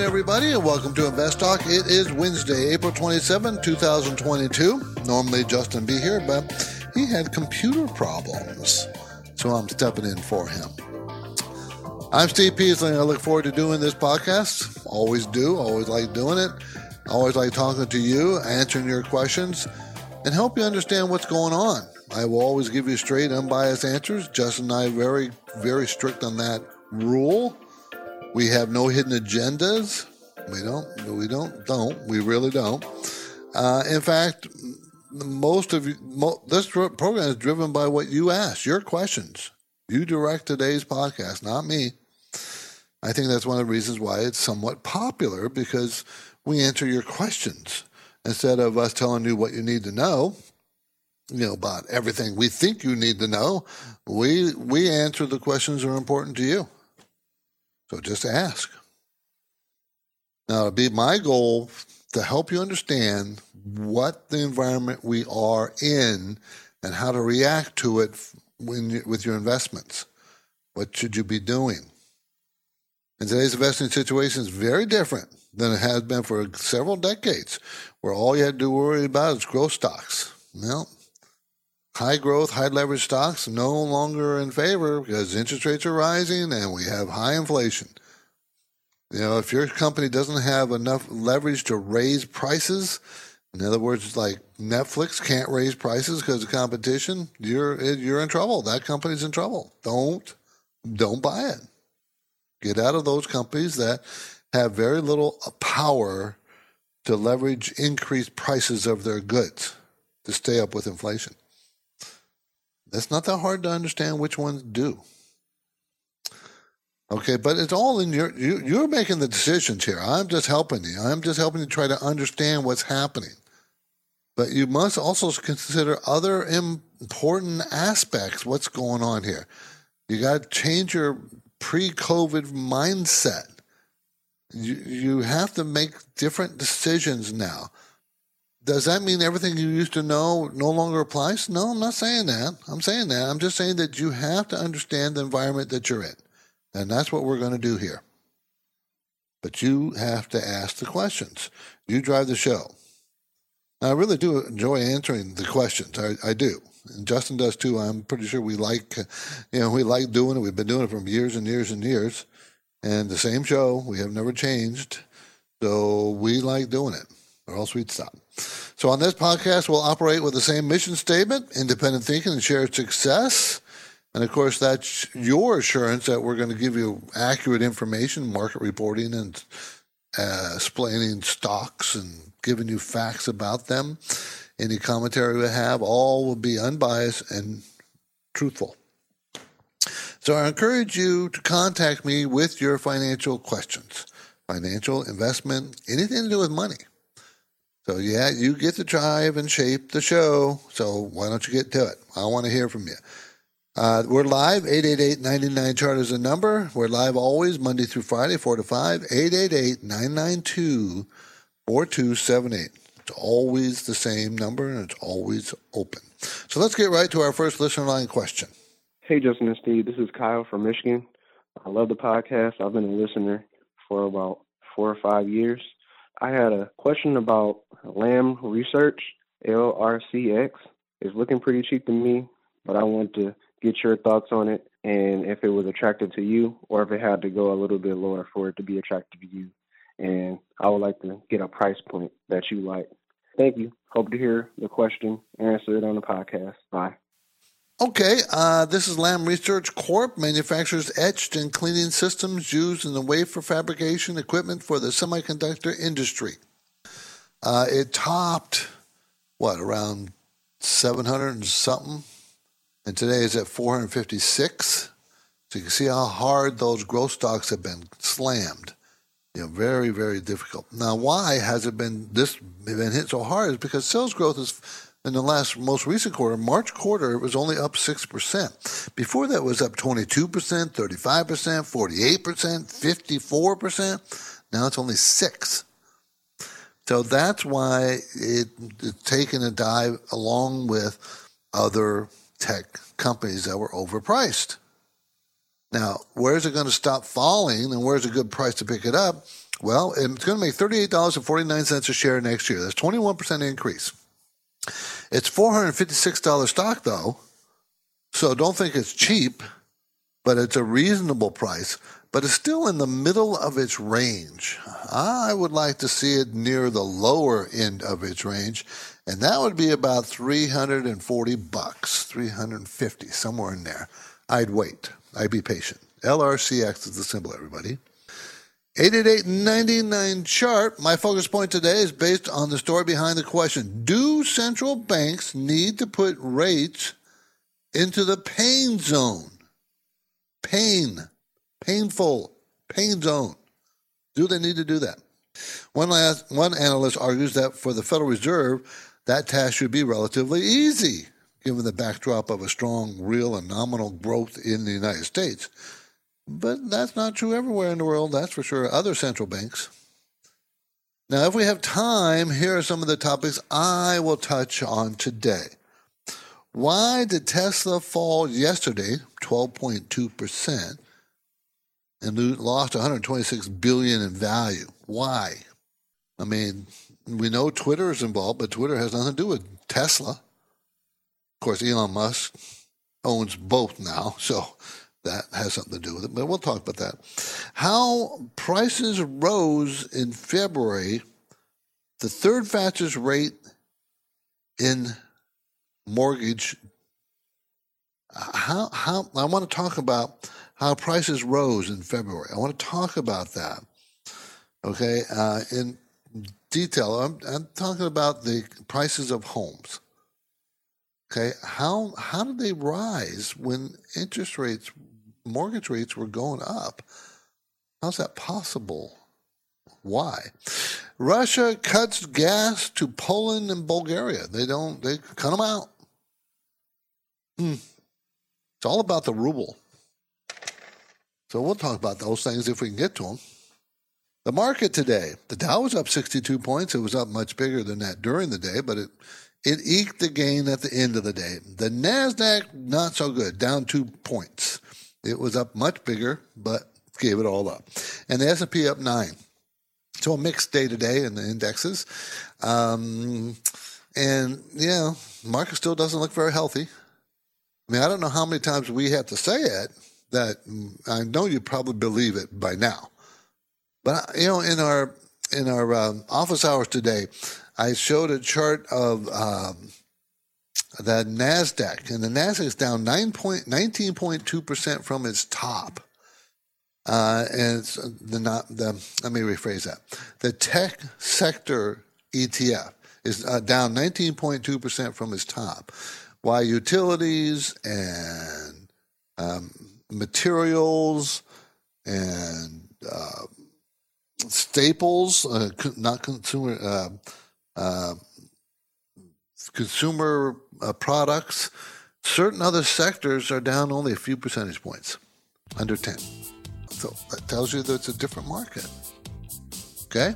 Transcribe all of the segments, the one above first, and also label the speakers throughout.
Speaker 1: Everybody, and welcome to Invest Talk. It is Wednesday, April 27, 2022. Normally, Justin be here, but he had computer problems, so I'm stepping in for him. I'm Steve Peasley, and I look forward to doing this podcast. Always do, always like doing it. Always like talking to you, answering your questions, and help you understand what's going on. I will always give you straight, unbiased answers. Justin and I very, very strict on that rule. We have no hidden agendas. We don't. We don't. Don't. We really don't. Uh, in fact, most of mo- this program is driven by what you ask, your questions. You direct today's podcast, not me. I think that's one of the reasons why it's somewhat popular because we answer your questions instead of us telling you what you need to know. You know about everything we think you need to know. We we answer the questions that are important to you. So just ask. Now, it'll be my goal to help you understand what the environment we are in and how to react to it you, with your investments. What should you be doing? And today's investing situation is very different than it has been for several decades, where all you had to worry about is growth stocks. Well, high growth, high leverage stocks no longer in favor because interest rates are rising and we have high inflation. You know, if your company doesn't have enough leverage to raise prices, in other words, like Netflix can't raise prices because of competition, you're you're in trouble. That company's in trouble. Don't don't buy it. Get out of those companies that have very little power to leverage increased prices of their goods to stay up with inflation. It's not that hard to understand which ones do. Okay, but it's all in your you you're making the decisions here. I'm just helping you. I'm just helping you try to understand what's happening. But you must also consider other important aspects what's going on here. You got to change your pre-COVID mindset. You you have to make different decisions now. Does that mean everything you used to know no longer applies? No, I'm not saying that. I'm saying that. I'm just saying that you have to understand the environment that you're in. And that's what we're going to do here. But you have to ask the questions. You drive the show. Now, I really do enjoy answering the questions. I, I do. And Justin does too. I'm pretty sure we like, you know, we like doing it. We've been doing it for years and years and years. And the same show, we have never changed. So we like doing it, or else we'd stop. So on this podcast, we'll operate with the same mission statement independent thinking and shared success. And of course, that's your assurance that we're going to give you accurate information, market reporting, and uh, explaining stocks and giving you facts about them. Any commentary we have, all will be unbiased and truthful. So I encourage you to contact me with your financial questions, financial investment, anything to do with money. So yeah, you get to drive and shape the show. So why don't you get to it? I want to hear from you. Uh, we're live, 888-99 chart is the number. We're live always, Monday through Friday, 4 to 5, 888-992-4278. It's always the same number and it's always open. So let's get right to our first listener line question.
Speaker 2: Hey, Justin and Steve. This is Kyle from Michigan. I love the podcast. I've been a listener for about four or five years. I had a question about LAM Research, LRCX. it's looking pretty cheap to me, but I want to get your thoughts on it and if it was attractive to you or if it had to go a little bit lower for it to be attractive to you. And I would like to get a price point that you like. Thank you. Hope to hear the question answered on the podcast. Bye.
Speaker 1: Okay, uh, this is Lam Research Corp. Manufactures etched and cleaning systems used in the wafer fabrication equipment for the semiconductor industry. Uh, it topped what around 700 and something, and today is at 456. So you can see how hard those growth stocks have been slammed. You know, very very difficult. Now, why has it been this been hit so hard? Is because sales growth is in the last most recent quarter, March quarter, it was only up 6%. Before that was up 22%, 35%, 48%, 54%. Now it's only 6 So that's why it, it's taken a dive along with other tech companies that were overpriced. Now, where's it going to stop falling and where's a good price to pick it up? Well, it's going to make $38.49 a share next year. That's 21% increase. It's $456 stock, though, so don't think it's cheap, but it's a reasonable price. But it's still in the middle of its range. I would like to see it near the lower end of its range, and that would be about 340 bucks, 350, somewhere in there. I'd wait. I'd be patient. LRCX is the symbol, everybody. 888-99 chart. My focus point today is based on the story behind the question. Do central banks need to put rates into the pain zone? Pain. Painful. Pain zone. Do they need to do that? One, last, one analyst argues that for the Federal Reserve, that task should be relatively easy, given the backdrop of a strong real and nominal growth in the United States. But that's not true everywhere in the world, that's for sure. Other central banks. Now, if we have time, here are some of the topics I will touch on today. Why did Tesla fall yesterday, 12.2%, and lost 126 billion in value? Why? I mean, we know Twitter is involved, but Twitter has nothing to do with Tesla. Of course, Elon Musk owns both now, so that has something to do with it, but we'll talk about that. How prices rose in February, the third fastest rate in mortgage. How, how, I want to talk about how prices rose in February. I want to talk about that. Okay, uh, in detail. I'm, I'm talking about the prices of homes. Okay, how how did they rise when interest rates mortgage rates were going up. How's that possible? Why? Russia cuts gas to Poland and Bulgaria. They don't, they cut them out. Hmm. It's all about the ruble. So we'll talk about those things if we can get to them. The market today, the Dow was up 62 points. It was up much bigger than that during the day, but it, it eked the gain at the end of the day. The NASDAQ, not so good, down two points. It was up much bigger, but gave it all up. And the S&P up nine. So a mixed day today in the indexes. Um, and, yeah, market still doesn't look very healthy. I mean, I don't know how many times we have to say it that I know you probably believe it by now. But, you know, in our in our um, office hours today, I showed a chart of um, the Nasdaq, and the Nasdaq is down 19.2 percent from its top. Uh, and it's the not the let me rephrase that. The tech sector ETF is uh, down 19.2 percent from its top, while utilities and um, materials and uh, staples, uh, not consumer uh, uh, consumer uh, products. Certain other sectors are down only a few percentage points, under 10. So that tells you that it's a different market. Okay?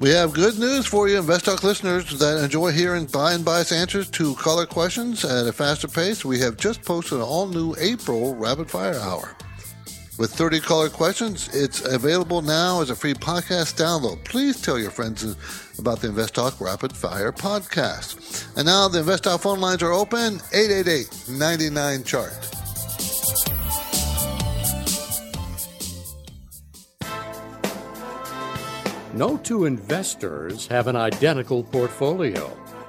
Speaker 1: We have good news for you, InvestTalk listeners that enjoy hearing buy and bias answers to caller questions at a faster pace. We have just posted an all new April Rapid Fire Hour. with 30 caller questions. It's available now as a free podcast download. Please tell your friends about the Invest Talk Rapid Fire podcast. And now the Invest Talk phone lines are open 888 99 chart.
Speaker 3: No two investors have an identical portfolio.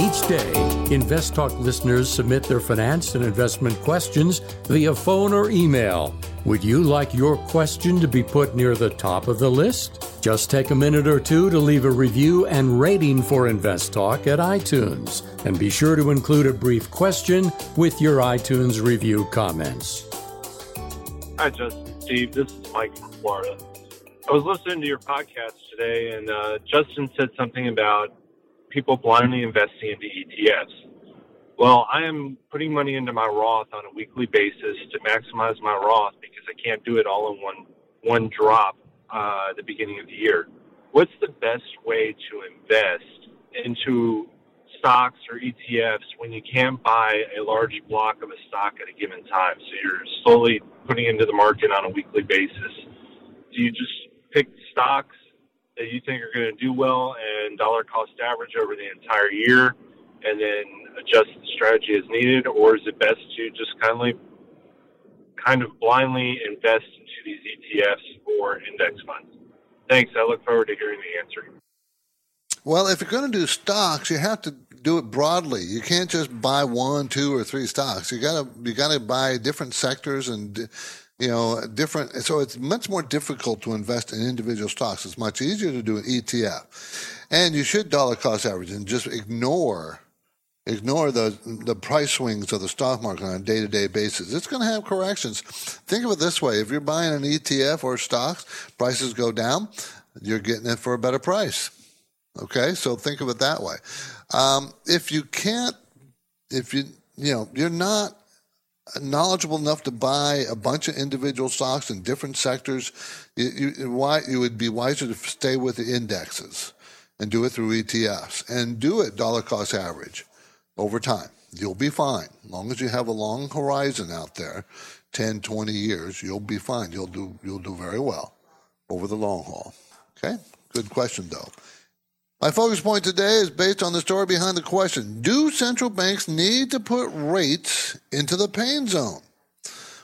Speaker 3: Each day, Invest Talk listeners submit their finance and investment questions via phone or email. Would you like your question to be put near the top of the list? Just take a minute or two to leave a review and rating for Invest Talk at iTunes. And be sure to include a brief question with your iTunes review comments.
Speaker 4: Hi, Justin. Steve. This is Mike from Florida. I was listening to your podcast today, and uh, Justin said something about people blindly investing into ETFs. Well, I am putting money into my Roth on a weekly basis to maximize my Roth because I can't do it all in one one drop uh, at the beginning of the year. What's the best way to invest into stocks or ETFs when you can't buy a large block of a stock at a given time? So you're slowly putting into the market on a weekly basis. Do you just pick stocks that you think are going to do well and dollar cost average over the entire year and then adjust the strategy as needed, or is it best to just kindly, kind of blindly invest into these ETFs or index funds? Thanks. I look forward to hearing the answer.
Speaker 1: Well, if you're going to do stocks, you have to do it broadly. You can't just buy one, two, or three stocks. You got to you got to buy different sectors and you know, different. So it's much more difficult to invest in individual stocks. It's much easier to do an ETF, and you should dollar cost average and just ignore ignore the the price swings of the stock market on a day to day basis. It's going to have corrections. Think of it this way: if you're buying an ETF or stocks, prices go down, you're getting it for a better price. Okay, so think of it that way. Um, if you can't, if you you know, you're not knowledgeable enough to buy a bunch of individual stocks in different sectors, you, why, you would be wiser to stay with the indexes and do it through ETFs and do it dollar cost average over time. You'll be fine. As long as you have a long horizon out there, 10, 20 years, you'll be fine. You'll do, you'll do very well over the long haul. Okay? Good question, though. My focus point today is based on the story behind the question Do central banks need to put rates into the pain zone?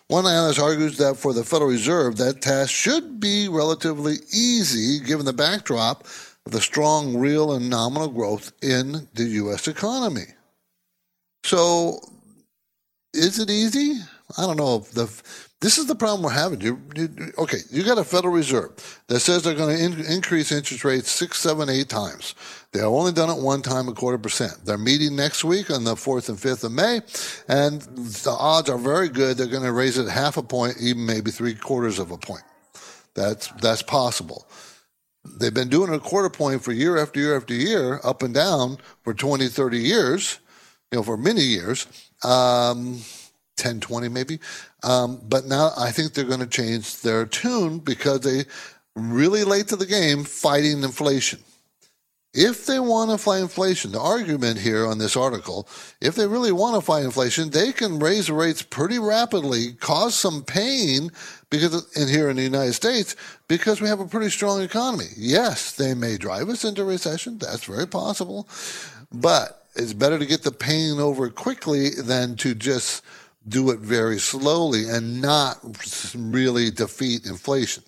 Speaker 1: One analyst argues that for the Federal Reserve, that task should be relatively easy given the backdrop of the strong real and nominal growth in the U.S. economy. So, is it easy? I don't know. The this is the problem we're having. You, you, okay, you got a Federal Reserve that says they're going to in, increase interest rates six, seven, eight times. They have only done it one time, a quarter percent. They're meeting next week on the 4th and 5th of May, and the odds are very good they're going to raise it half a point, even maybe three quarters of a point. That's, that's possible. They've been doing a quarter point for year after year after year, up and down for 20, 30 years, you know, for many years. Um, 10, 20 maybe. Um, but now I think they're going to change their tune because they really late to the game fighting inflation. If they want to fight inflation, the argument here on this article, if they really want to fight inflation, they can raise rates pretty rapidly, cause some pain because in here in the United States, because we have a pretty strong economy. Yes, they may drive us into recession. That's very possible. But it's better to get the pain over quickly than to just do it very slowly and not really defeat inflation.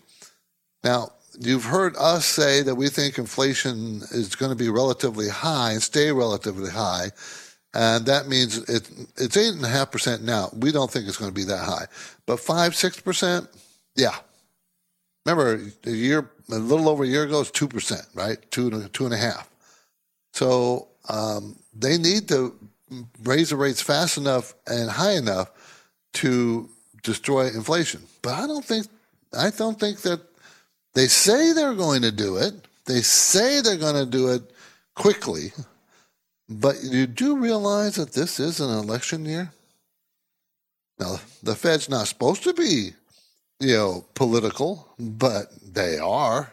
Speaker 1: Now, you've heard us say that we think inflation is going to be relatively high and stay relatively high. And that means it, it's 8.5% now. We don't think it's going to be that high. But 5 6%, yeah. Remember, a year, a little over a year ago, it's 2%, right? Two, two and a half. So um, they need to raise the rates fast enough and high enough to destroy inflation. But I don't think I don't think that they say they're going to do it. They say they're going to do it quickly. But you do realize that this is an election year? Now, the Fed's not supposed to be, you know, political, but they are.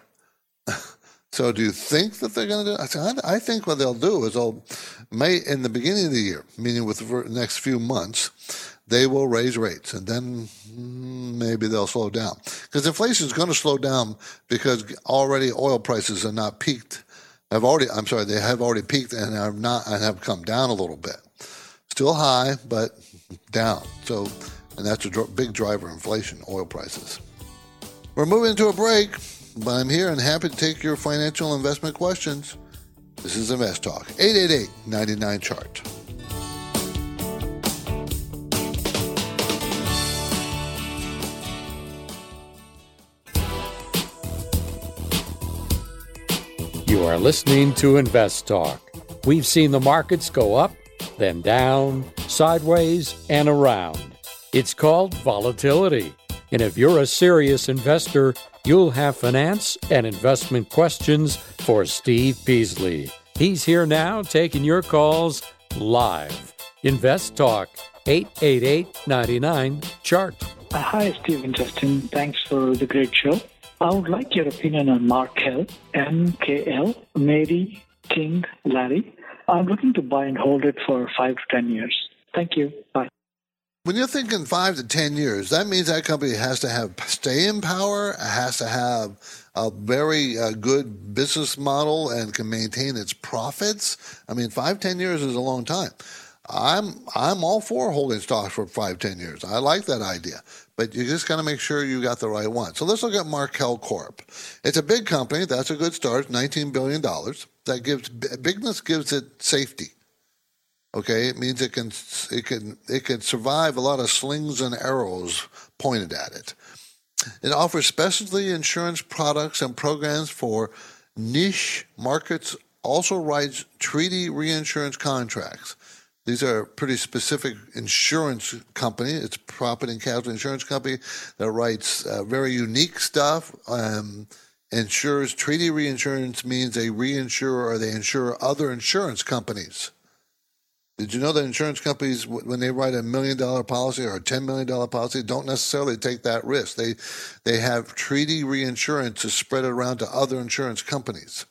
Speaker 1: so do you think that they're going to do it? I think what they'll do is they'll, may, in the beginning of the year, meaning with the next few months, they will raise rates and then mm, maybe they'll slow down. Because inflation is going to slow down because already oil prices are not peaked. Have already, I'm sorry, they have already peaked and are not and have come down a little bit. Still high, but down. So, and that's a big driver of inflation, oil prices. We're moving to a break, but I'm here and happy to take your financial investment questions. This is Invest Talk, 888 99 chart.
Speaker 3: You are listening to Invest Talk. We've seen the markets go up, then down, sideways, and around. It's called volatility. And if you're a serious investor, you'll have finance and investment questions for Steve Peasley. He's here now taking your calls live. Invest Talk, 888 99 Chart.
Speaker 5: Hi, Steve and Justin. Thanks for the great show. I would like your opinion on Markel, MKL, Mary, King, Larry. I'm looking to buy and hold it for five to 10 years. Thank you. Bye.
Speaker 1: When you're thinking five to 10 years, that means that company has to have staying power, has to have a very uh, good business model and can maintain its profits. I mean, five, 10 years is a long time. I'm I'm all for holding stocks for five, ten years. I like that idea, but you just got to make sure you got the right one. So let's look at Markel Corp. It's a big company. That's a good start. Nineteen billion dollars. That gives bigness gives it safety. Okay, it means it can it can it can survive a lot of slings and arrows pointed at it. It offers specialty insurance products and programs for niche markets. Also writes treaty reinsurance contracts. These are pretty specific insurance company. It's property and casualty insurance company that writes uh, very unique stuff. Um, insures treaty reinsurance means they reinsure or they insure other insurance companies. Did you know that insurance companies, when they write a million dollar policy or a ten million dollar policy, don't necessarily take that risk. They they have treaty reinsurance to spread it around to other insurance companies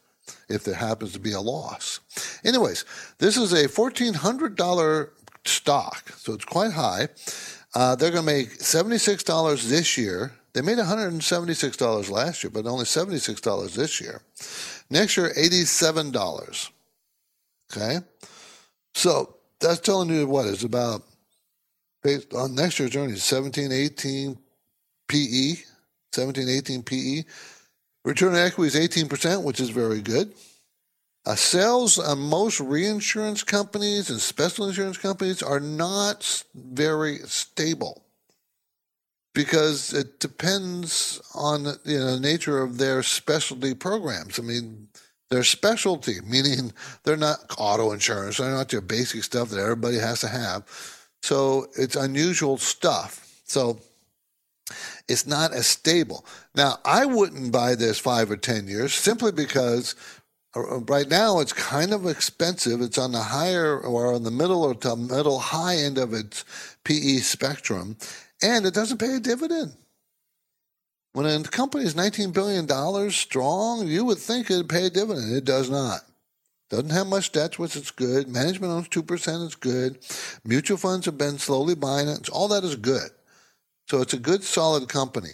Speaker 1: if there happens to be a loss. Anyways, this is a $1,400 stock, so it's quite high. Uh, they're going to make $76 this year. They made $176 last year, but only $76 this year. Next year, $87. Okay? So that's telling you what it's about, based on next year's earnings, 17, 18 PE, 17, 18 PE. Return on equity is 18%, which is very good. Uh, sales on most reinsurance companies and special insurance companies are not very stable because it depends on you know, the nature of their specialty programs. I mean, their specialty, meaning they're not auto insurance, they're not your basic stuff that everybody has to have. So it's unusual stuff. So it's not as stable. Now, I wouldn't buy this five or 10 years simply because uh, right now it's kind of expensive. It's on the higher or on the middle or to middle high end of its PE spectrum, and it doesn't pay a dividend. When a company is $19 billion strong, you would think it'd pay a dividend. It does not. Doesn't have much debt, which is good. Management owns 2%, it's good. Mutual funds have been slowly buying it. All that is good. So it's a good, solid company.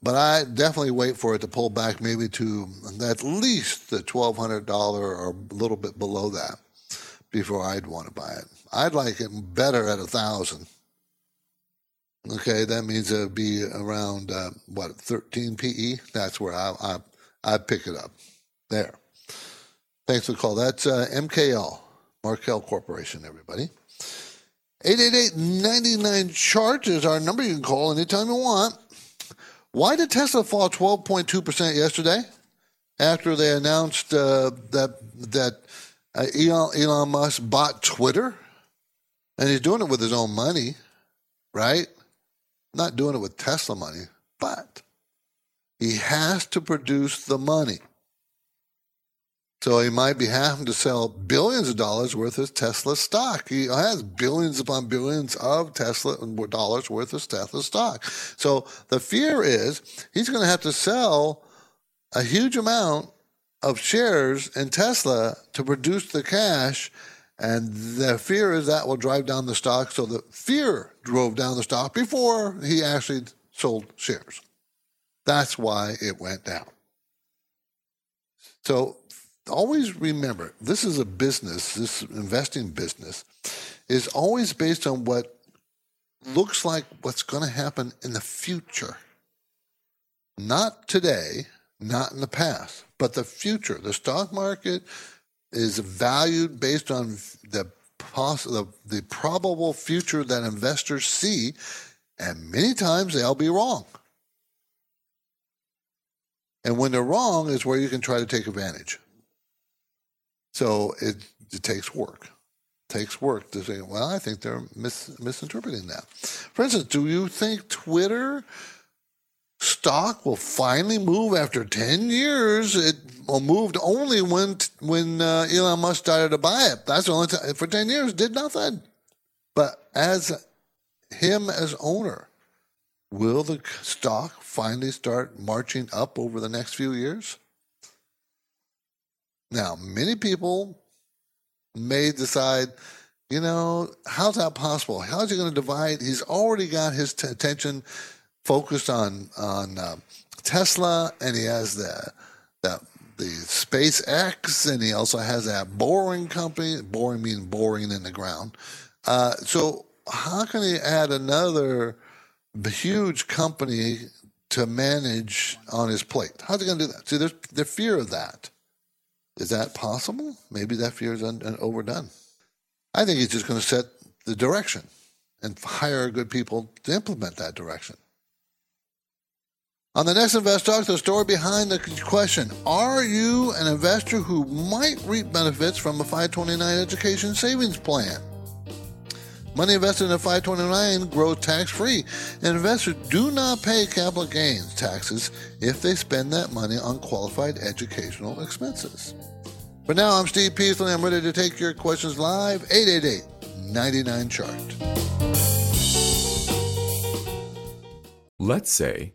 Speaker 1: But I definitely wait for it to pull back maybe to at least the $1,200 or a little bit below that before I'd want to buy it. I'd like it better at a 1000 Okay, that means it would be around uh, what 13 PE. That's where I I I pick it up. There. Thanks for the call. That's uh, MKL, Markel Corporation. Everybody. 888-99 chart is our number you can call anytime you want. Why did Tesla fall 12.2% yesterday after they announced uh, that that uh, Elon, Elon Musk bought Twitter? And he's doing it with his own money, right? Not doing it with Tesla money, but he has to produce the money. So he might be having to sell billions of dollars worth of Tesla stock. He has billions upon billions of Tesla dollars worth of Tesla stock. So the fear is he's going to have to sell a huge amount of shares in Tesla to produce the cash. And the fear is that will drive down the stock. So the fear drove down the stock before he actually sold shares. That's why it went down. So always remember this is a business, this investing business is always based on what looks like what's going to happen in the future. Not today, not in the past, but the future. The stock market is valued based on the poss- the, the probable future that investors see, and many times they'll be wrong. And when they're wrong is where you can try to take advantage. So it, it takes work. It takes work to say, well, I think they're mis- misinterpreting that. For instance, do you think Twitter stock will finally move after 10 years? It moved only when when uh, Elon Musk started to buy it. That's the only time for 10 years did nothing. But as him as owner, will the stock finally start marching up over the next few years? Now, many people may decide, you know, how's that possible? How's he going to divide? He's already got his t- attention focused on on uh, Tesla, and he has the the the SpaceX, and he also has that boring company. Boring means boring in the ground. Uh, so how can he add another huge company to manage on his plate? How's he going to do that? See, there's the fear of that. Is that possible? Maybe that fear is un- overdone. I think he's just going to set the direction and hire good people to implement that direction. On the next Invest Talk, the story behind the question Are you an investor who might reap benefits from a 529 education savings plan? Money invested in a 529 grows tax free, investors do not pay capital gains taxes if they spend that money on qualified educational expenses. But now I'm Steve Peasley. I'm ready to take your questions live. 888 99 Chart.
Speaker 6: Let's say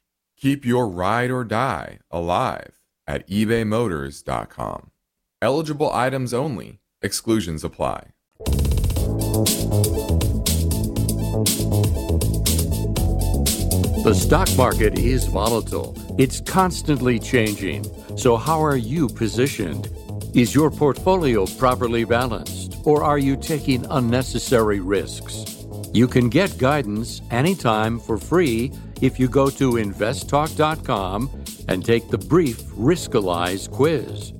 Speaker 6: Keep your ride or die alive at ebaymotors.com. Eligible items only, exclusions apply.
Speaker 3: The stock market is volatile. It's constantly changing. So, how are you positioned? Is your portfolio properly balanced, or are you taking unnecessary risks? You can get guidance anytime for free if you go to investtalk.com and take the brief Riskalyze quiz.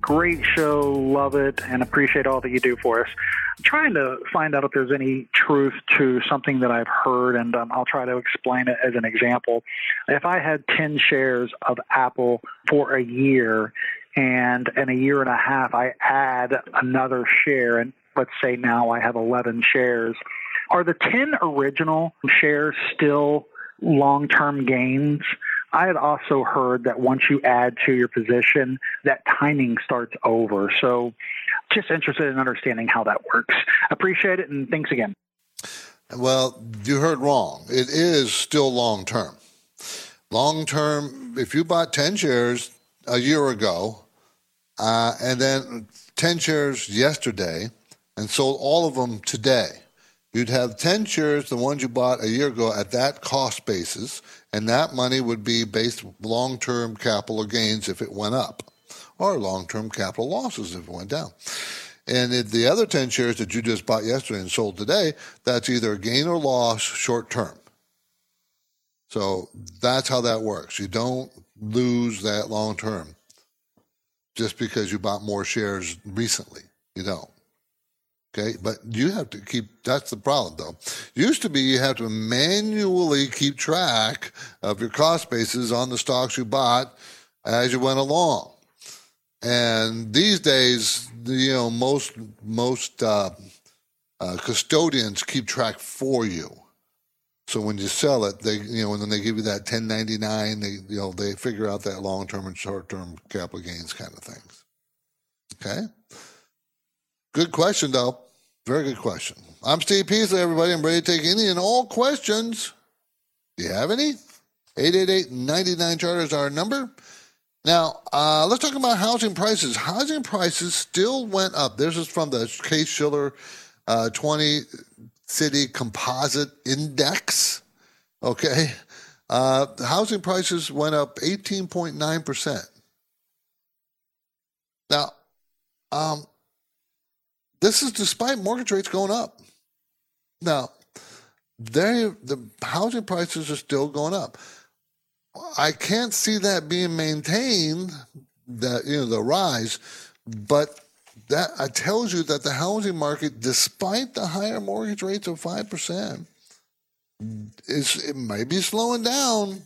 Speaker 5: Great show, love it, and appreciate all that you do for us. I'm trying to find out if there's any truth to something that I've heard, and um, I'll try to explain it as an example. If I had 10 shares of Apple for a year, and in a year and a half I add another share, and let's say now I have 11 shares, are the 10 original shares still long term gains? I had also heard that once you add to your position, that timing starts over. So just interested in understanding how that works. Appreciate it and thanks again.
Speaker 1: Well, you heard wrong. It is still long term. Long term, if you bought 10 shares a year ago uh, and then 10 shares yesterday and sold all of them today, you'd have 10 shares, the ones you bought a year ago, at that cost basis, and that money would be based long term capital gains if it went up, or long term capital losses if it went down. And if the other 10 shares that you just bought yesterday and sold today, that's either gain or loss short term. So that's how that works. You don't lose that long term just because you bought more shares recently. You don't. Okay, but you have to keep. That's the problem, though. Used to be you have to manually keep track of your cost bases on the stocks you bought as you went along. And these days, you know, most most uh, uh, custodians keep track for you. So when you sell it, they you know and then they give you that 1099, they you know they figure out that long term and short term capital gains kind of things. Okay. Good question, though. Very good question. I'm Steve Peasley, everybody. I'm ready to take any and all questions. Do you have any? 888-99 charter is our number. Now, uh, let's talk about housing prices. Housing prices still went up. This is from the Case Shiller uh, 20 City Composite Index. Okay. Uh, housing prices went up 18.9%. Now, um, this is despite mortgage rates going up. Now, they the housing prices are still going up. I can't see that being maintained, that you know the rise, but that tells you that the housing market, despite the higher mortgage rates of five percent, is it may be slowing down,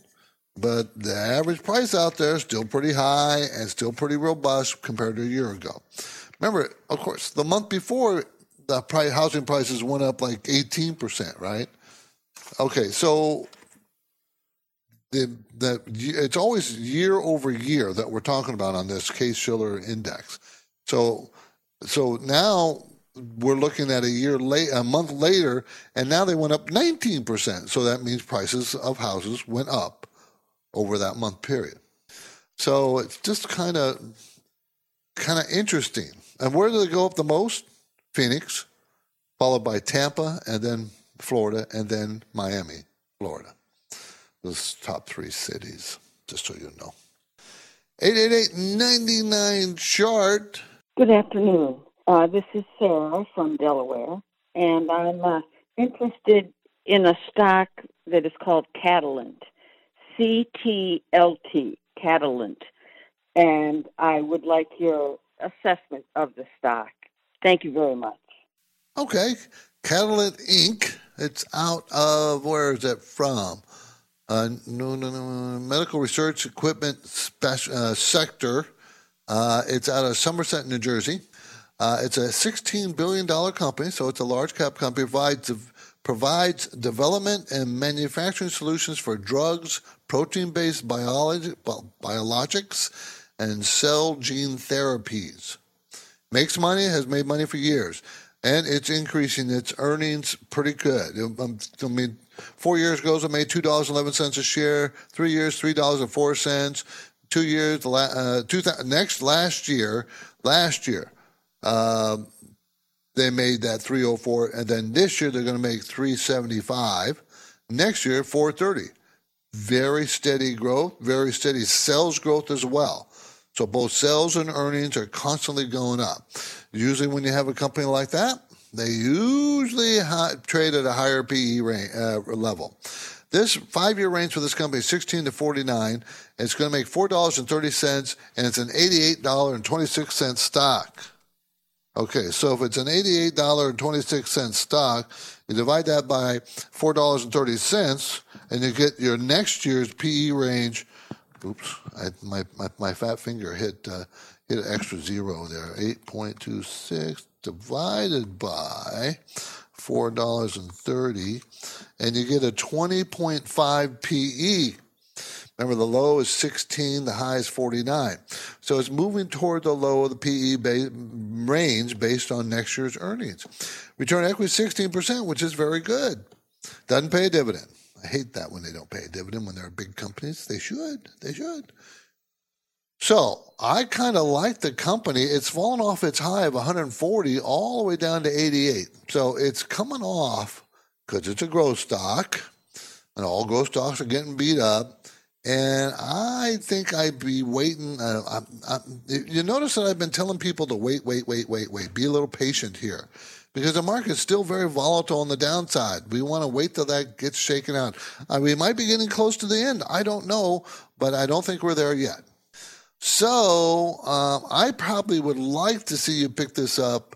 Speaker 1: but the average price out there is still pretty high and still pretty robust compared to a year ago. Remember, of course, the month before the housing prices went up like 18%, right? Okay, so the, the, it's always year over year that we're talking about on this Case Shiller index. So, so now we're looking at a year late, a month later, and now they went up 19%. So that means prices of houses went up over that month period. So it's just kind of kind of interesting. And where do they go up the most? Phoenix, followed by Tampa, and then Florida, and then Miami, Florida. Those top three cities, just so you know. 888-99 chart.
Speaker 7: Good afternoon. Uh, this is Sarah from Delaware, and I'm uh, interested in a stock that is called Catalent, C-T-L-T, Catalent, and I would like your assessment of the stock. Thank you very much.
Speaker 1: Okay. Catalent Inc. It's out of, where is it from? Uh, no, no, no, medical research equipment spec- uh, sector. Uh, it's out of Somerset, New Jersey. Uh, it's a $16 billion company, so it's a large cap company. Provides provides development and manufacturing solutions for drugs, protein based biologics, and cell gene therapies. Makes money, has made money for years, and it's increasing its earnings pretty good. Um, I mean, four years ago, it made $2.11 a share, three years, $3.04, two years, uh, two, next last year, last year, uh, they made that 304 and then this year they're going to make 375 next year 430 very steady growth very steady sales growth as well so both sales and earnings are constantly going up. Usually, when you have a company like that, they usually trade at a higher PE range, uh, level. This five year range for this company is 16 to 49. It's going to make $4.30, and it's an $88.26 stock. Okay, so if it's an $88.26 stock, you divide that by $4.30, and you get your next year's PE range Oops, I, my, my, my fat finger hit uh, hit an extra zero there. Eight point two six divided by four dollars and thirty, and you get a twenty point five PE. Remember, the low is 16, the high is 49. So it's moving toward the low of the PE ba- range based on next year's earnings. Return equity 16%, which is very good. Doesn't pay a dividend. Hate that when they don't pay a dividend when they're big companies. They should. They should. So I kind of like the company. It's fallen off its high of 140 all the way down to 88. So it's coming off because it's a growth stock, and all growth stocks are getting beat up. And I think I'd be waiting. Uh, I, I, you notice that I've been telling people to wait, wait, wait, wait, wait. Be a little patient here because the market's still very volatile on the downside. We want to wait till that gets shaken out. Uh, we might be getting close to the end. I don't know, but I don't think we're there yet. So um, I probably would like to see you pick this up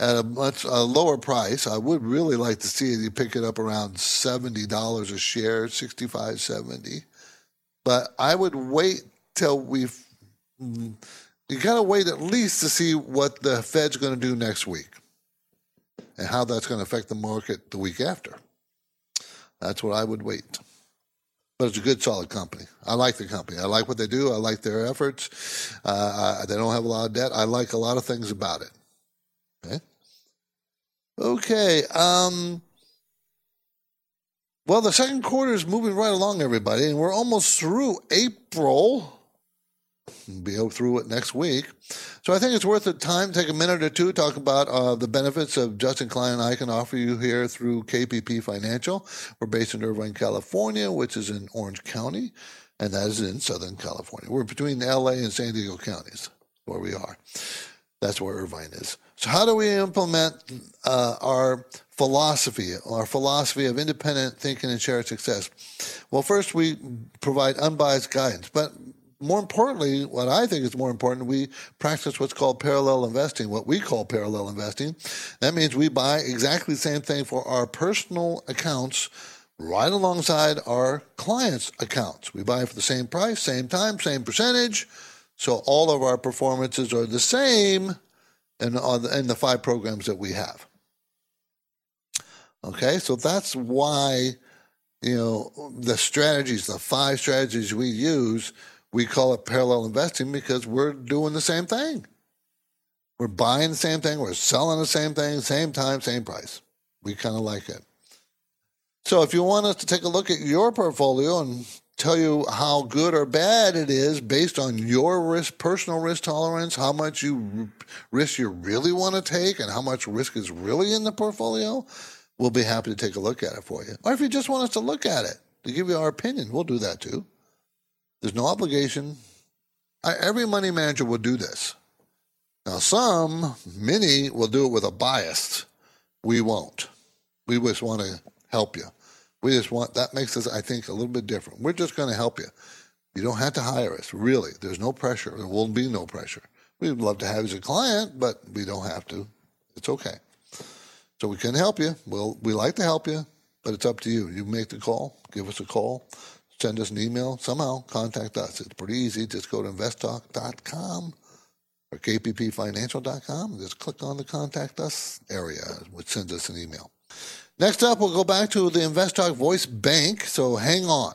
Speaker 1: at a much a lower price. I would really like to see you pick it up around seventy dollars a share, 65 70 But I would wait till we've. Mm, you got to wait at least to see what the Fed's going to do next week and how that's going to affect the market the week after. That's what I would wait. But it's a good, solid company. I like the company. I like what they do. I like their efforts. Uh, I, they don't have a lot of debt. I like a lot of things about it. Okay. Okay. Um, well, the second quarter is moving right along, everybody, and we're almost through April be through it next week. So I think it's worth the time. Take a minute or two talk about uh, the benefits of Justin Klein and I can offer you here through KPP Financial. We're based in Irvine, California, which is in Orange County, and that is in Southern California. We're between LA and San Diego counties, where we are. That's where Irvine is. So how do we implement uh, our philosophy, our philosophy of independent thinking and shared success? Well, first we provide unbiased guidance, but more importantly, what I think is more important, we practice what's called parallel investing, what we call parallel investing. That means we buy exactly the same thing for our personal accounts right alongside our clients' accounts. We buy for the same price, same time, same percentage. So all of our performances are the same in, in the five programs that we have. Okay, so that's why, you know, the strategies, the five strategies we use we call it parallel investing because we're doing the same thing. We're buying the same thing, we're selling the same thing, same time, same price. We kind of like it. So if you want us to take a look at your portfolio and tell you how good or bad it is based on your risk, personal risk tolerance, how much you risk you really want to take, and how much risk is really in the portfolio, we'll be happy to take a look at it for you. Or if you just want us to look at it to give you our opinion, we'll do that too. There's no obligation. I, every money manager will do this. Now, some, many, will do it with a bias. We won't. We just want to help you. We just want that makes us, I think, a little bit different. We're just going to help you. You don't have to hire us, really. There's no pressure. There will be no pressure. We'd love to have you as a client, but we don't have to. It's okay. So we can help you. Well, we like to help you, but it's up to you. You make the call, give us a call, send us an email, somehow contact us. It's pretty easy. Just go to investtalk.com or kppfinancial.com. Just click on the contact us area, which sends us an email. Next up, we'll go back to the InvestTalk Voice Bank. So hang on.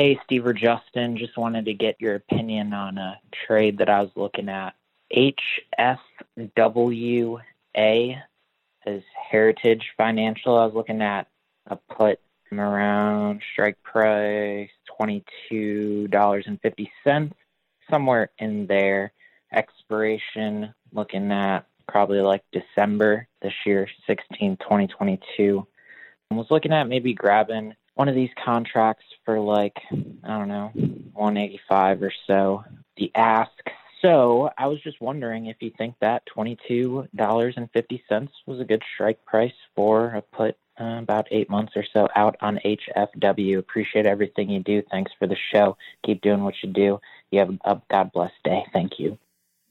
Speaker 8: Hey, Steve or Justin, just wanted to get your opinion on a trade that I was looking at. HFWA is Heritage Financial. I was looking at a put around strike price $22.50, somewhere in there. Expiration looking at probably like December this year, 16, 2022. I was looking at maybe grabbing one of these contracts for like I don't know 185 or so. The ask. So I was just wondering if you think that twenty-two dollars and fifty cents was a good strike price for a put uh, about eight months or so out on HFW. Appreciate everything you do. Thanks for the show. Keep doing what you do. You have a God bless day. Thank you.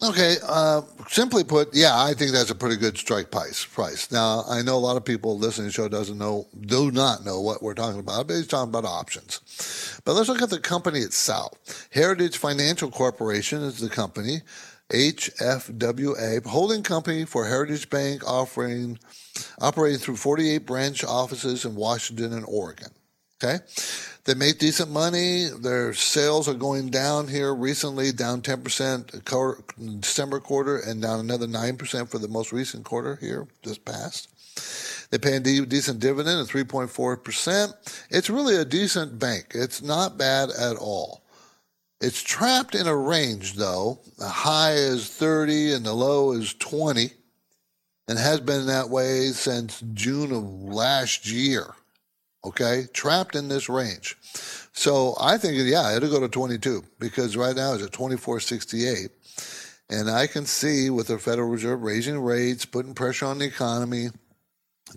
Speaker 1: Okay, uh, simply put, yeah, I think that's a pretty good strike price. Price. Now, I know a lot of people listening to the show doesn't know, do not know what we're talking about, but he's talking about options. But let's look at the company itself. Heritage Financial Corporation is the company. HFWA, holding company for Heritage Bank, offering operating through 48 branch offices in Washington and Oregon. Okay. They make decent money. Their sales are going down here recently, down 10% December quarter and down another 9% for the most recent quarter here, just past. They pay a decent dividend of 3.4%. It's really a decent bank. It's not bad at all. It's trapped in a range, though. The high is 30 and the low is 20, and has been that way since June of last year okay, trapped in this range. So I think, yeah, it'll go to 22 because right now it's at 24.68. And I can see with the Federal Reserve raising rates, putting pressure on the economy,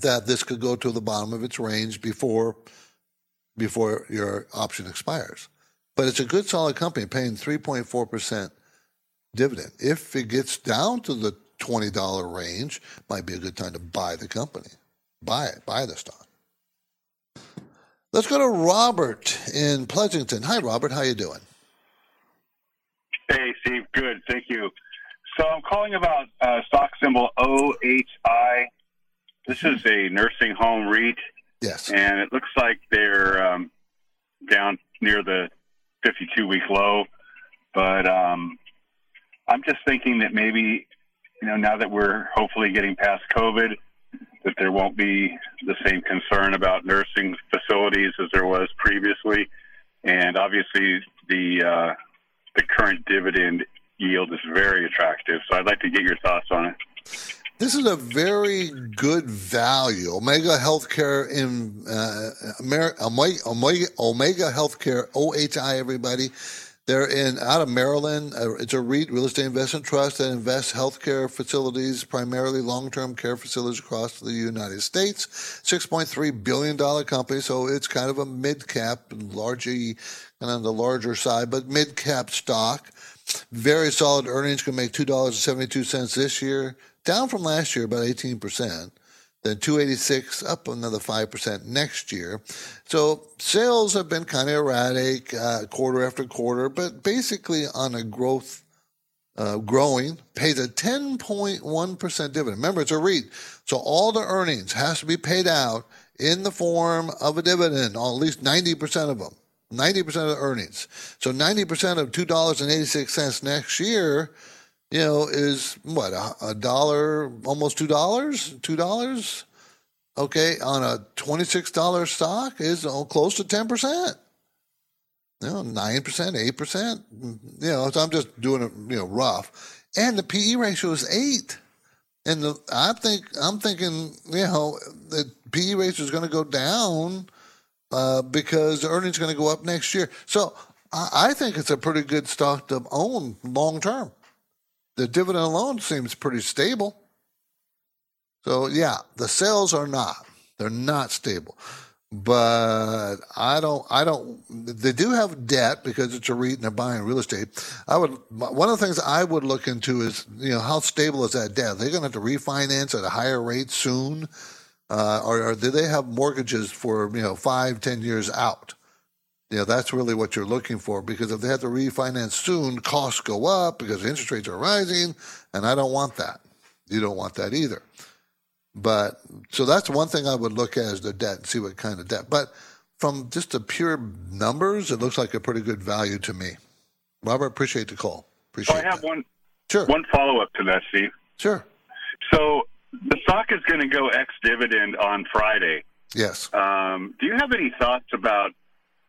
Speaker 1: that this could go to the bottom of its range before before your option expires. But it's a good solid company paying 3.4% dividend. If it gets down to the $20 range, might be a good time to buy the company. Buy it, buy the stock. Let's go to Robert in Pleasanton. Hi, Robert. How you doing?
Speaker 9: Hey, Steve. Good. Thank you. So I'm calling about uh, stock symbol OHI. This is a nursing home REIT.
Speaker 1: Yes.
Speaker 9: And it looks like they're um, down near the 52 week low. But um, I'm just thinking that maybe, you know, now that we're hopefully getting past COVID, that there won't be the same concern about nursing facilities as there was previously, and obviously the uh, the current dividend yield is very attractive. So I'd like to get your thoughts on it.
Speaker 1: This is a very good value. Omega Healthcare in uh, Omega, Omega Healthcare, OHI, everybody they're in out of Maryland. Uh, it's a REIT, real estate investment trust, that invests healthcare facilities, primarily long-term care facilities across the United States. Six point three billion dollar company, so it's kind of a mid-cap, largely of on the larger side, but mid-cap stock. Very solid earnings. Can make two dollars and seventy-two cents this year, down from last year about eighteen percent. Then 286 up another 5% next year. So sales have been kind of erratic uh, quarter after quarter, but basically on a growth, uh, growing, pays a 10.1% dividend. Remember, it's a REIT. So all the earnings has to be paid out in the form of a dividend, or at least 90% of them. 90% of the earnings. So 90% of $2.86 next year you know, is what a, a dollar, almost two dollars, two dollars. Okay, on a twenty-six dollar stock is oh, close to ten percent. You know, nine percent, eight percent. You know, so I'm just doing it, you know, rough. And the PE ratio is eight. And the, I think I'm thinking, you know, the PE ratio is going to go down uh, because the earnings going to go up next year. So I, I think it's a pretty good stock to own long term the dividend alone seems pretty stable. So yeah, the sales are not. They're not stable. But I don't, I don't, they do have debt because it's a REIT and they're buying real estate. I would, one of the things I would look into is, you know, how stable is that debt? They're going to have to refinance at a higher rate soon. Uh, or, or do they have mortgages for, you know, five, ten years out? You know, that's really what you're looking for because if they have to refinance soon, costs go up because interest rates are rising, and I don't want that. You don't want that either. But so that's one thing I would look at is the debt and see what kind of debt. But from just the pure numbers, it looks like a pretty good value to me. Robert, appreciate the call. Appreciate.
Speaker 9: So I have
Speaker 1: that.
Speaker 9: one.
Speaker 1: Sure.
Speaker 9: One follow up to that, Steve.
Speaker 1: Sure.
Speaker 9: So the stock is going to go ex dividend on Friday.
Speaker 1: Yes.
Speaker 9: Um, do you have any thoughts about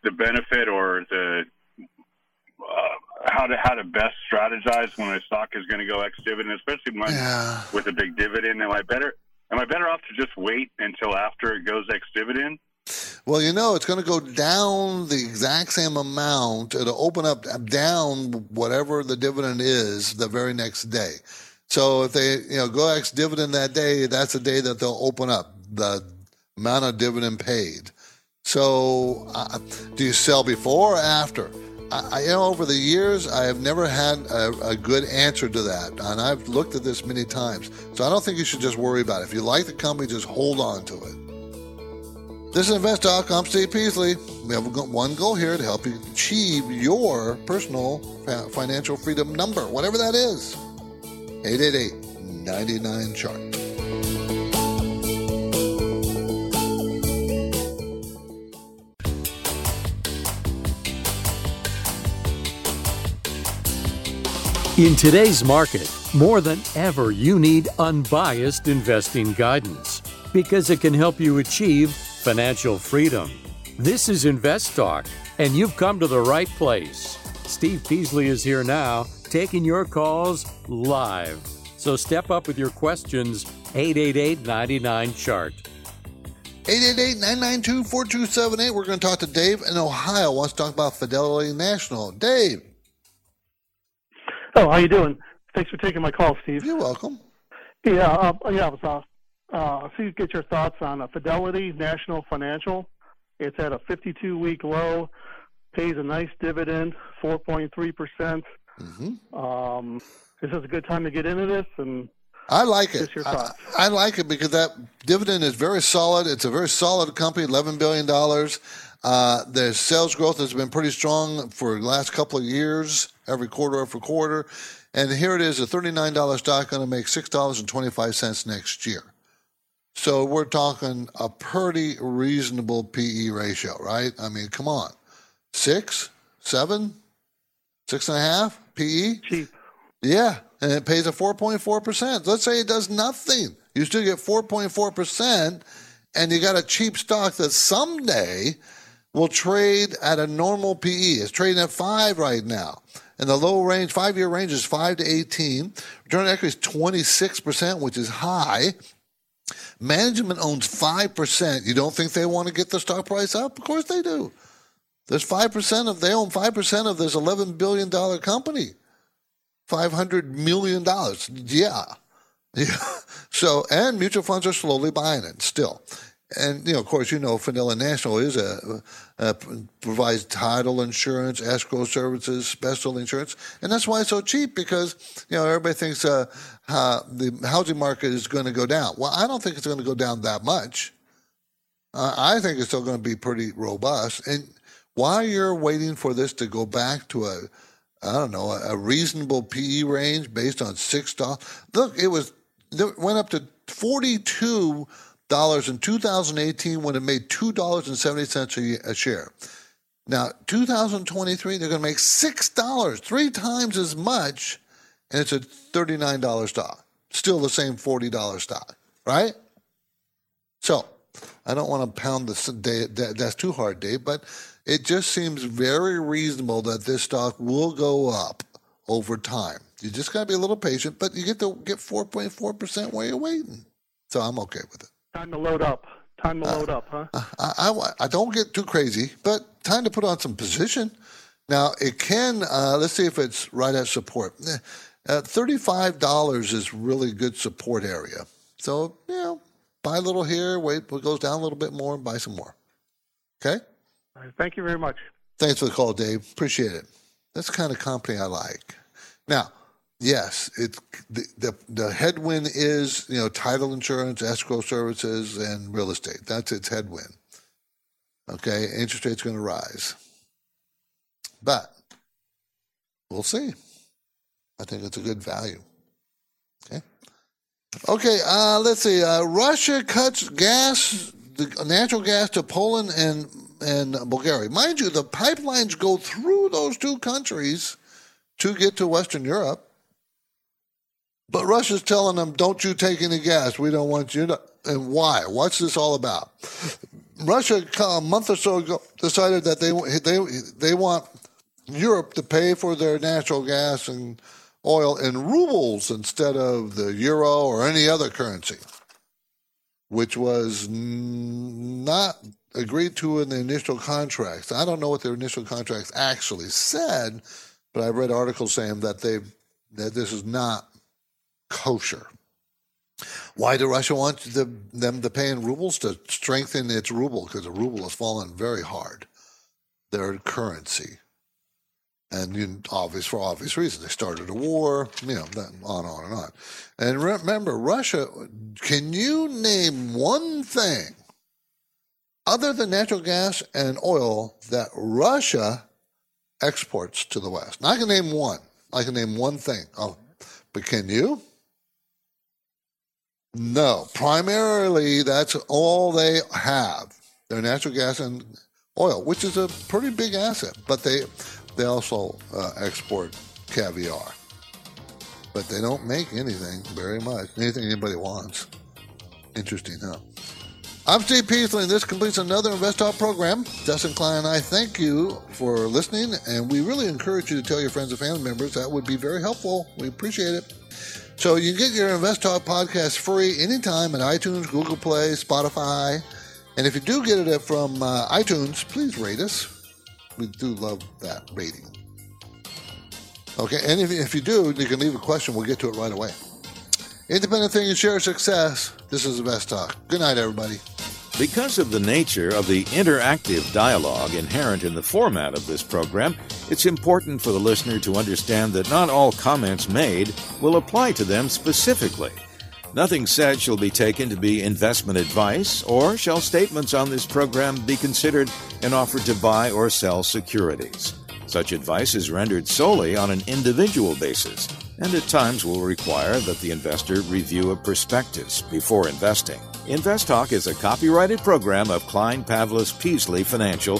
Speaker 9: the benefit or the uh, how to how to best strategize when a stock is going to go ex dividend, especially
Speaker 1: yeah.
Speaker 9: with a big dividend. Am I better? Am I better off to just wait until after it goes ex dividend?
Speaker 1: Well, you know, it's going to go down the exact same amount. It'll open up down whatever the dividend is the very next day. So if they, you know, go ex dividend that day, that's the day that they'll open up the amount of dividend paid. So, uh, do you sell before or after? I, you know, over the years, I have never had a, a, good answer to that, and I've looked at this many times. So I don't think you should just worry about it. If you like the company, just hold on to it. This is InvestTalk. I'm Steve Peasley. We have one goal here to help you achieve your personal financial freedom number, whatever that is. 888 99 chart.
Speaker 3: In today's market, more than ever, you need unbiased investing guidance because it can help you achieve financial freedom. This is Invest Talk, and you've come to the right place. Steve Peasley is here now, taking your calls live. So step up with your questions, 888 99 Chart.
Speaker 1: 888 992 4278. We're going to talk to Dave in Ohio. Wants to talk about Fidelity National. Dave.
Speaker 10: Oh, how you doing? Thanks for taking my call, Steve.
Speaker 1: You're welcome.
Speaker 10: Yeah, uh, yeah, I was uh, uh, see get your thoughts on uh, Fidelity National Financial. It's at a 52-week low, pays a nice dividend, 4.3 percent.
Speaker 1: Mm-hmm.
Speaker 10: Um, this is a good time to get into this, and
Speaker 1: I like it. I, I, like it because that dividend is very solid. It's a very solid company, $11 billion. Uh, their sales growth has been pretty strong for the last couple of years, every quarter after quarter. And here it is, a $39 stock going to make $6.25 next year. So we're talking a pretty reasonable PE ratio, right? I mean, come on. Six, seven, six and a half PE?
Speaker 10: Cheap.
Speaker 1: Yeah, and it pays a 4.4%. Let's say it does nothing. You still get 4.4%, and you got a cheap stock that someday will trade at a normal PE. It's trading at five right now. And the low range, five year range is five to 18. Return on equity is 26%, which is high. Management owns 5%. You don't think they want to get the stock price up? Of course they do. There's 5% of, they own 5% of this $11 billion company. $500 million. Yeah. Yeah. So, and mutual funds are slowly buying it still. And you know, of course, you know, Fidelity National is a, provides title insurance, escrow services, special insurance, and that's why it's so cheap because you know everybody thinks uh, uh, the housing market is going to go down. Well, I don't think it's going to go down that much. I think it's still going to be pretty robust. And while you're waiting for this to go back to a, I don't know, a reasonable PE range based on six dollars. Look, it was it went up to forty two dollars in 2018 when it made two dollars and seventy cents a share. Now, 2023, they're going to make six dollars, three times as much, and it's a thirty-nine dollar stock. Still the same forty dollar stock, right? So, I don't want to pound day. That's too hard, Dave, but it just seems very reasonable that this stock will go up over time. You just got to be a little patient, but you get to get 4.4 percent while you're waiting. So I'm okay with it.
Speaker 10: Time to load up. Time to load up, huh?
Speaker 1: I, I, I, don't get too crazy, but time to put on some position. Now, it can, uh, let's see if it's right at support. Uh, $35 is really good support area. So, you know, buy a little here, wait, it goes down a little bit more, and buy some more. Okay?
Speaker 10: thank you very much.
Speaker 1: Thanks for the call, Dave. Appreciate it. That's the kind of company I like. Now, yes, it's the, the, the headwind is you know title insurance, escrow services, and real estate. That's its headwind. Okay, interest rates going to rise, but we'll see. I think it's a good value. Okay. Okay. Uh, let's see. Uh, Russia cuts gas, the natural gas to Poland and and Bulgaria. Mind you, the pipelines go through those two countries to get to Western Europe. But Russia's telling them, don't you take any gas. We don't want you to. And why? What's this all about? Russia, a month or so ago, decided that they, they, they want Europe to pay for their natural gas and oil in rubles instead of the euro or any other currency, which was not agreed to in the initial contracts. I don't know what their initial contracts actually said, but I've read articles saying that they that this is not kosher. Why do Russia want the, them to pay in rubles to strengthen its ruble? Because the ruble has fallen very hard. Their currency, and you, obvious for obvious reasons, they started a war. You know, on on and on. And remember, Russia. Can you name one thing other than natural gas and oil that Russia exports to the West. Now, I can name one. I can name one thing. Oh, but can you? No. Primarily, that's all they have. Their natural gas and oil, which is a pretty big asset. But they they also uh, export caviar. But they don't make anything very much. Anything anybody wants. Interesting, huh? I'm Steve Peasley, and this completes another Invest program. Justin Klein and I thank you for listening, and we really encourage you to tell your friends and family members. That would be very helpful. We appreciate it. So you can get your Invest Talk podcast free anytime at iTunes, Google Play, Spotify. And if you do get it from uh, iTunes, please rate us. We do love that rating. Okay, and if, if you do, you can leave a question. We'll get to it right away. Independent thinking, share success. This is Invest Talk. Good night, everybody.
Speaker 11: Because of the nature of the interactive dialogue inherent in the format of this program, it's important for the listener to understand that not all comments made will apply to them specifically. Nothing said shall be taken to be investment advice, or shall statements on this program be considered an offer to buy or sell securities. Such advice is rendered solely on an individual basis, and at times will require that the investor review a prospectus before investing. InvestTalk is a copyrighted program of Klein Pavlis Peasley Financial,